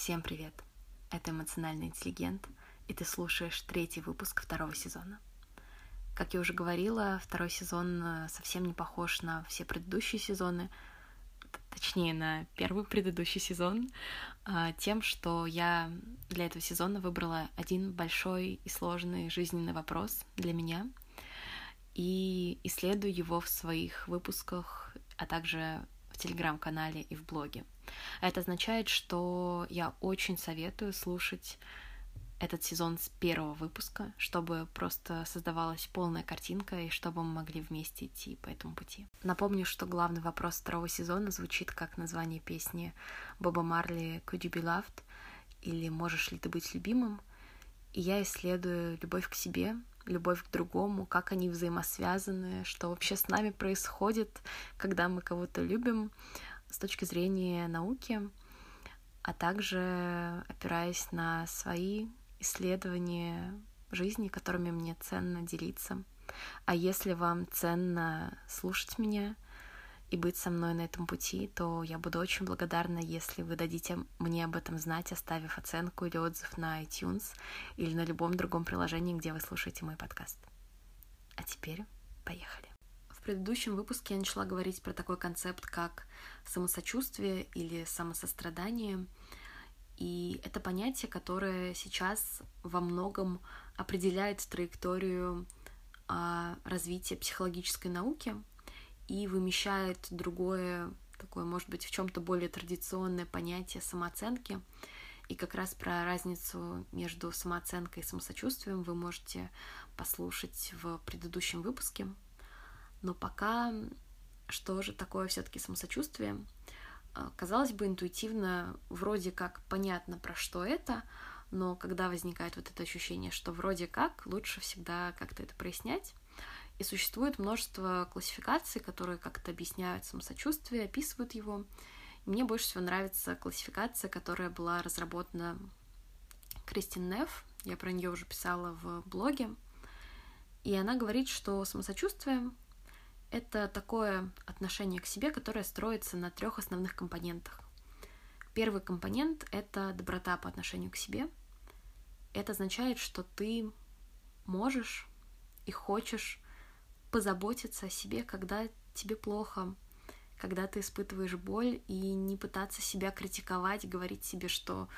Всем привет! Это эмоциональный интеллигент, и ты слушаешь третий выпуск второго сезона. Как я уже говорила, второй сезон э, совсем не похож на все предыдущие сезоны, точнее на первый предыдущий сезон, а, тем, что я для этого сезона выбрала один большой и сложный жизненный вопрос для меня и исследую его в своих выпусках, а также в телеграм-канале и в блоге. Это означает, что я очень советую слушать этот сезон с первого выпуска, чтобы просто создавалась полная картинка и чтобы мы могли вместе идти по этому пути. Напомню, что главный вопрос второго сезона звучит как название песни Боба Марли «Could you be loved?» или «Можешь ли ты быть любимым?» И я исследую любовь к себе, любовь к другому, как они взаимосвязаны, что вообще с нами происходит, когда мы кого-то любим, с точки зрения науки, а также опираясь на свои исследования жизни, которыми мне ценно делиться. А если вам ценно слушать меня и быть со мной на этом пути, то я буду очень благодарна, если вы дадите мне об этом знать, оставив оценку или отзыв на iTunes или на любом другом приложении, где вы слушаете мой подкаст. А теперь поехали. В предыдущем выпуске я начала говорить про такой концепт, как самосочувствие или самосострадание. И это понятие, которое сейчас во многом определяет траекторию а, развития психологической науки и вымещает другое, такое, может быть, в чем-то более традиционное понятие самооценки. И как раз про разницу между самооценкой и самосочувствием вы можете послушать в предыдущем выпуске. Но пока что же такое все-таки самосочувствие? А, казалось бы, интуитивно вроде как понятно, про что это, но когда возникает вот это ощущение, что вроде как, лучше всегда как-то это прояснять. И существует множество классификаций, которые как-то объясняют самосочувствие, описывают его. Мне больше всего нравится классификация, которая была разработана Кристин Неф. Я про нее уже писала в блоге. И она говорит, что самосочувствие это такое отношение к себе, которое строится на трех основных компонентах. Первый компонент — это доброта по отношению к себе. Это означает, что ты можешь и хочешь позаботиться о себе, когда тебе плохо, когда ты испытываешь боль, и не пытаться себя критиковать, говорить себе, что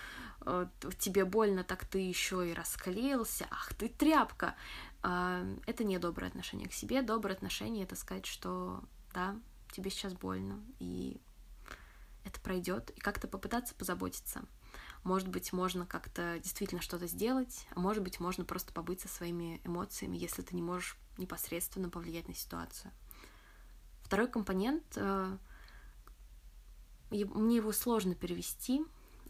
э, тебе больно, так ты еще и расклеился, ах ты тряпка. Э, это не доброе отношение к себе. Доброе отношение это сказать, что да, тебе сейчас больно, и это пройдет, и как-то попытаться позаботиться. Может быть, можно как-то действительно что-то сделать, а может быть, можно просто побыть со своими эмоциями, если ты не можешь непосредственно повлиять на ситуацию. Второй компонент, э, мне его сложно перевести,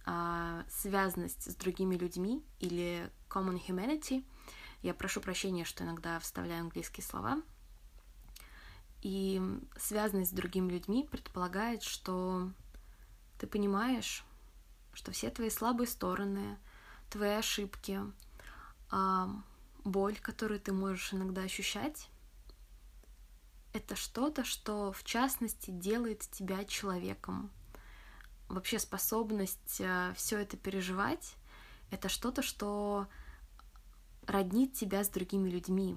а, связанность с другими людьми или common humanity. Я прошу прощения, что иногда вставляю английские слова. И связанность с другими людьми предполагает, что ты понимаешь, что все твои слабые стороны, твои ошибки, а, боль, которую ты можешь иногда ощущать, это что-то, что в частности делает тебя человеком. Вообще способность э, все это переживать это что-то, что роднит тебя с другими людьми,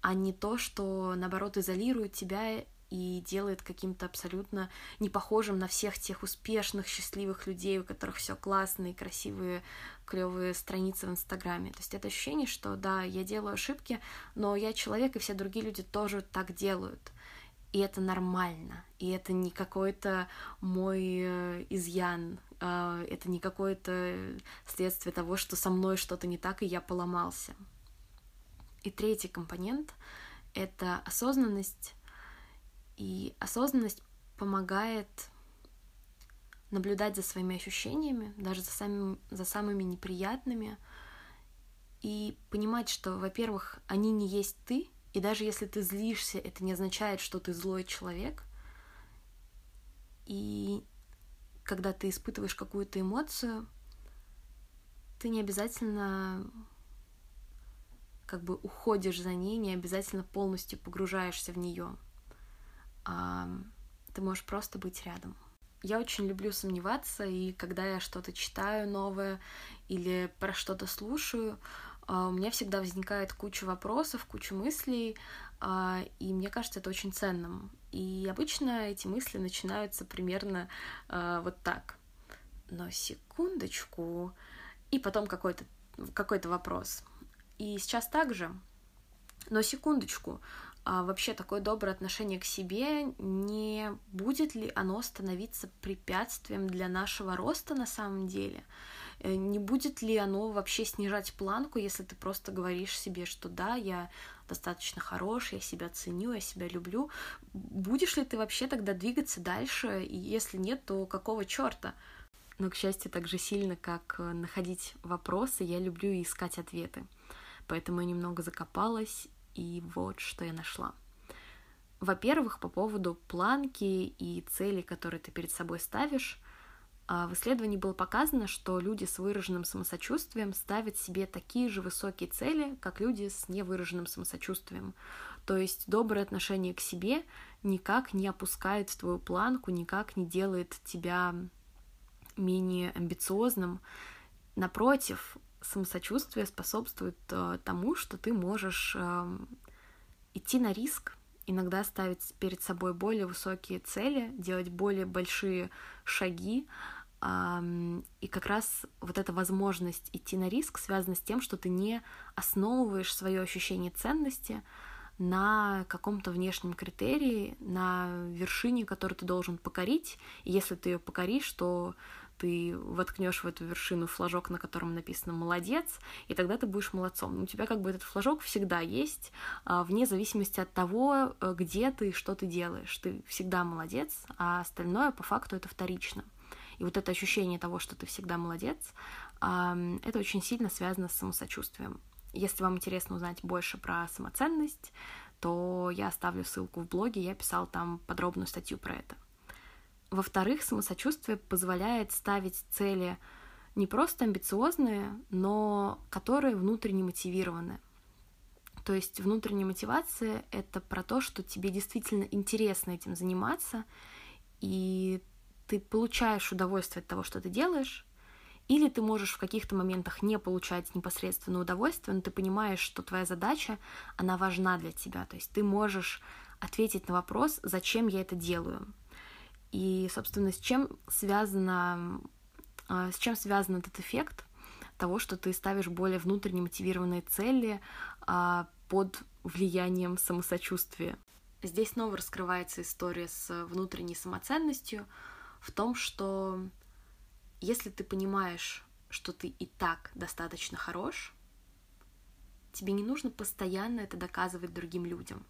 а не то, что наоборот изолирует тебя и делает каким-то абсолютно не похожим на всех тех успешных, счастливых людей, у которых все классные, красивые, клевые страницы в Инстаграме. То есть это ощущение, что да, я делаю ошибки, но я человек, и все другие люди тоже так делают. И это нормально, и это не какой-то мой э, изъян, а, это не какое-то следствие того, что со мной что-то не так, и я поломался. И третий компонент — это осознанность и осознанность помогает наблюдать за своими ощущениями, даже за, самим, за самыми неприятными, и понимать, что, во-первых, они не есть ты, и даже если ты злишься, это не означает, что ты злой человек. И когда ты испытываешь какую-то эмоцию, ты не обязательно как бы уходишь за ней, не обязательно полностью погружаешься в нее а, ты можешь просто быть рядом. я очень люблю сомневаться, и когда я что-то читаю новое или про что-то слушаю, у меня всегда возникает куча вопросов, куча мыслей, а, и мне кажется это очень ценным. И обычно эти мысли начинаются примерно а, вот так. Но секундочку. И потом какой-то какой-то вопрос. И сейчас также. Но секундочку. А вообще такое доброе отношение к себе, не будет ли оно становиться препятствием для нашего роста на самом деле? Э, не будет ли оно вообще снижать планку, если ты просто говоришь себе, что да, я достаточно хорош, я себя ценю, я себя люблю. Будешь ли ты вообще тогда двигаться дальше? И если нет, то какого черта? Но, к счастью, так же сильно, как э, находить вопросы, я люблю искать ответы. Поэтому я немного закопалась, и вот что я нашла. Во-первых, по поводу планки и целей, которые ты перед собой ставишь, в исследовании было показано, что люди с выраженным самосочувствием ставят себе такие же высокие цели, как люди с невыраженным самосочувствием. То есть доброе отношение к себе никак не опускает твою планку, никак не делает тебя менее амбициозным. Напротив, самосочувствие способствует э, тому, что ты можешь э, идти на риск, иногда ставить перед собой более высокие цели, делать более большие шаги, и как раз вот эта возможность идти на риск связана с тем, что ты не основываешь свое ощущение ценности на каком-то внешнем критерии, на вершине, которую ты должен покорить. И если ты ее покоришь, то ты воткнешь в эту вершину флажок, на котором написано «молодец», и тогда ты будешь молодцом. У тебя как бы этот флажок всегда есть, а, вне зависимости от того, э, где ты и что ты делаешь. Ты всегда молодец, а остальное по факту это вторично. И вот это ощущение того, что ты всегда молодец, это очень сильно связано с самосочувствием. Если вам интересно узнать больше про самоценность, то я оставлю ссылку в блоге, я писал там подробную статью про это. Во-вторых, самосочувствие позволяет ставить цели не просто амбициозные, но которые внутренне мотивированы. То есть внутренняя мотивация — это про то, что тебе действительно интересно этим заниматься, и ты получаешь удовольствие от того, что ты делаешь, или ты можешь в каких-то моментах не получать непосредственное удовольствие, но ты понимаешь, что твоя задача, она важна для тебя. То есть ты можешь ответить на вопрос, зачем я это делаю. И, собственно, с чем связано, а, с чем связан этот эффект того, что ты ставишь более внутренне мотивированные цели а, под влиянием самосочувствия. Здесь снова раскрывается история с внутренней самоценностью, в том, что если ты понимаешь, что ты и так достаточно хорош, тебе не нужно постоянно это доказывать другим людям.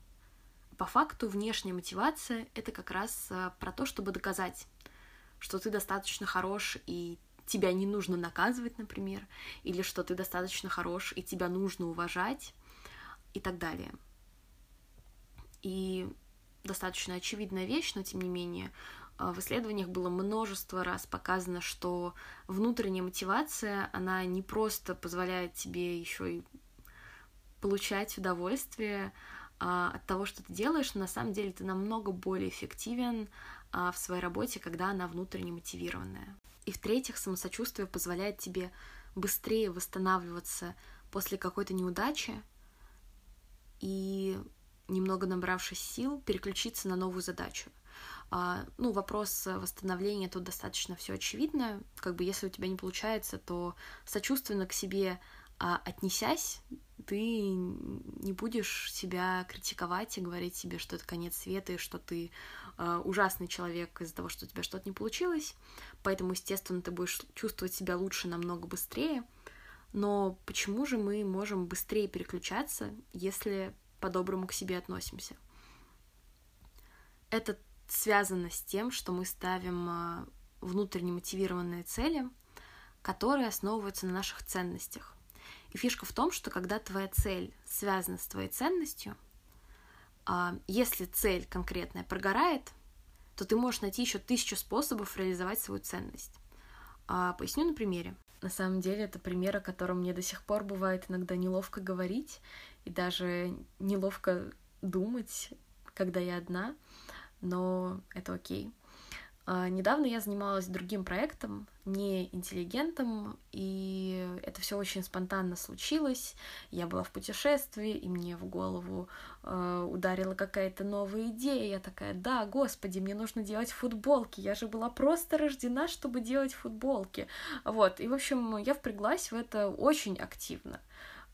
По факту внешняя мотивация — это как раз э, про то, чтобы доказать, что ты достаточно хорош и тебя не нужно наказывать, например, или что ты достаточно хорош и тебя нужно уважать и так далее. И достаточно очевидная вещь, но тем не менее в исследованиях было множество раз показано, что внутренняя мотивация, она не просто позволяет тебе еще и получать удовольствие а, от того, что ты делаешь, но на самом деле ты намного более эффективен а, в своей работе, когда она внутренне мотивированная. И в-третьих, самосочувствие позволяет тебе быстрее восстанавливаться после какой-то неудачи и, немного набравшись сил, переключиться на новую задачу. А, ну, вопрос восстановления тут достаточно все очевидно. Как бы если у тебя не получается, то сочувственно к себе а, отнесясь, ты не будешь себя критиковать и говорить себе, что это конец света, и что ты э, ужасный человек из-за того, что у тебя что-то не получилось. Поэтому, естественно, ты будешь чувствовать себя лучше намного быстрее. Но почему же мы можем быстрее переключаться, если по-доброму к себе относимся? Это связано с тем, что мы ставим а, внутренне мотивированные цели, которые основываются на наших ценностях. И фишка в том, что когда твоя цель связана с твоей ценностью, а, если цель конкретная прогорает, то ты можешь найти еще тысячу способов реализовать свою ценность. А, поясню на примере. На самом деле это пример, о котором мне до сих пор бывает иногда неловко говорить и даже неловко думать, когда я одна но это окей. А, недавно я занималась другим проектом, не интеллигентом, и это все очень спонтанно случилось. Я была в путешествии, и мне в голову э, ударила какая-то новая идея. Я такая, да, господи, мне нужно делать футболки. Я же была просто рождена, чтобы делать футболки. Вот, и, в общем, я впряглась в это очень активно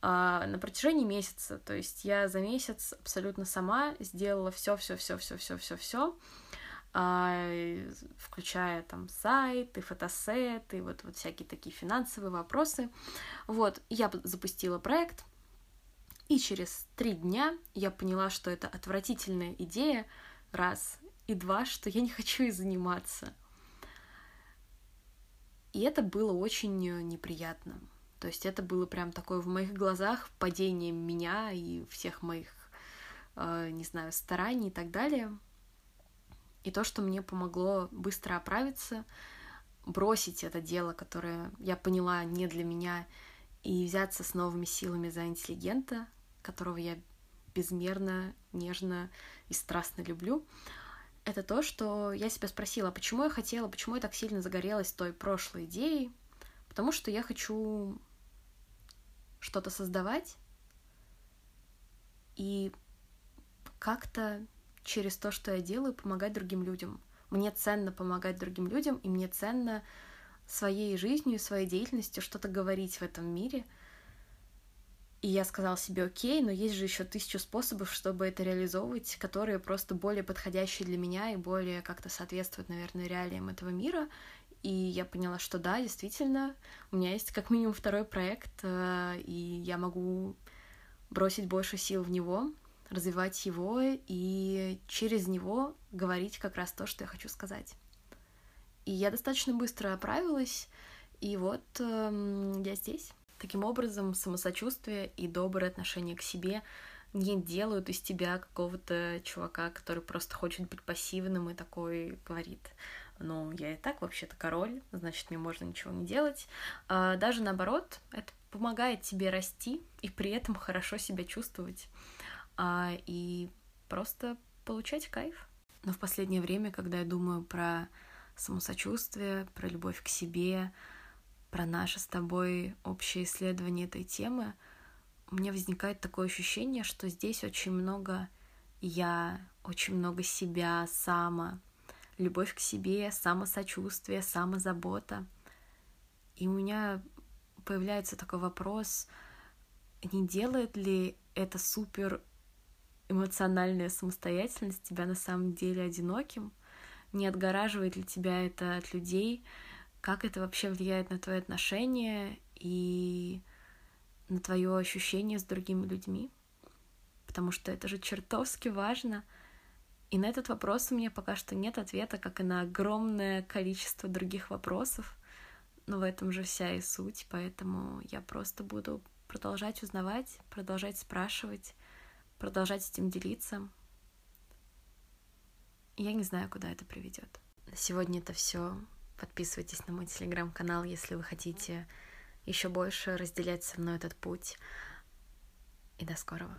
на протяжении месяца. То есть я за месяц абсолютно сама сделала все, все, все, все, все, все, все а, включая там сайты, фотосеты, вот, вот всякие такие финансовые вопросы. Вот, я запустила проект, и через три дня я поняла, что это отвратительная идея, раз, и два, что я не хочу и заниматься. И это было очень неприятно. То есть это было прям такое в моих глазах падение меня и всех моих, э, не знаю, стараний и так далее. И то, что мне помогло быстро оправиться, бросить это дело, которое я поняла не для меня, и взяться с новыми силами за интеллигента, которого я безмерно, нежно и страстно люблю, это то, что я себя спросила, почему я хотела, почему я так сильно загорелась той прошлой идеей, потому что я хочу что-то создавать и как-то через то, что я делаю, помогать другим людям. Мне ценно помогать другим людям, и мне ценно своей жизнью, своей деятельностью что-то говорить в этом мире. И я сказала себе, окей, но есть же еще тысячу способов, чтобы это реализовывать, которые просто более подходящие для меня и более как-то соответствуют, наверное, реалиям этого мира. И я поняла, что да, действительно, у меня есть как минимум второй проект, э, и я могу бросить больше сил в него, развивать его и через него говорить как раз то, что я хочу сказать. И я достаточно быстро оправилась, и вот э, я здесь. Таким образом, самосочувствие и доброе отношение к себе не делают из тебя какого-то чувака, который просто хочет быть пассивным и такой говорит, ну, я и так вообще-то король, значит, мне можно ничего не делать. А даже наоборот, это помогает тебе расти и при этом хорошо себя чувствовать а, и просто получать кайф. Но в последнее время, когда я думаю про самосочувствие, про любовь к себе, про наше с тобой общее исследование этой темы, у меня возникает такое ощущение, что здесь очень много я, очень много себя, сама, любовь к себе, самосочувствие, самозабота. И у меня появляется такой вопрос, не делает ли это супер эмоциональная самостоятельность тебя на самом деле одиноким? Не отгораживает ли тебя это от людей? Как это вообще влияет на твои отношения и на твое ощущение с другими людьми? Потому что это же чертовски важно. И на этот вопрос у меня пока что нет ответа, как и на огромное количество других вопросов. Но в этом же вся и суть, поэтому я просто буду продолжать узнавать, продолжать спрашивать, продолжать этим делиться. Я не знаю, куда это приведет. На сегодня это все. Подписывайтесь на мой телеграм-канал, если вы хотите еще больше разделять со мной этот путь. И до скорого.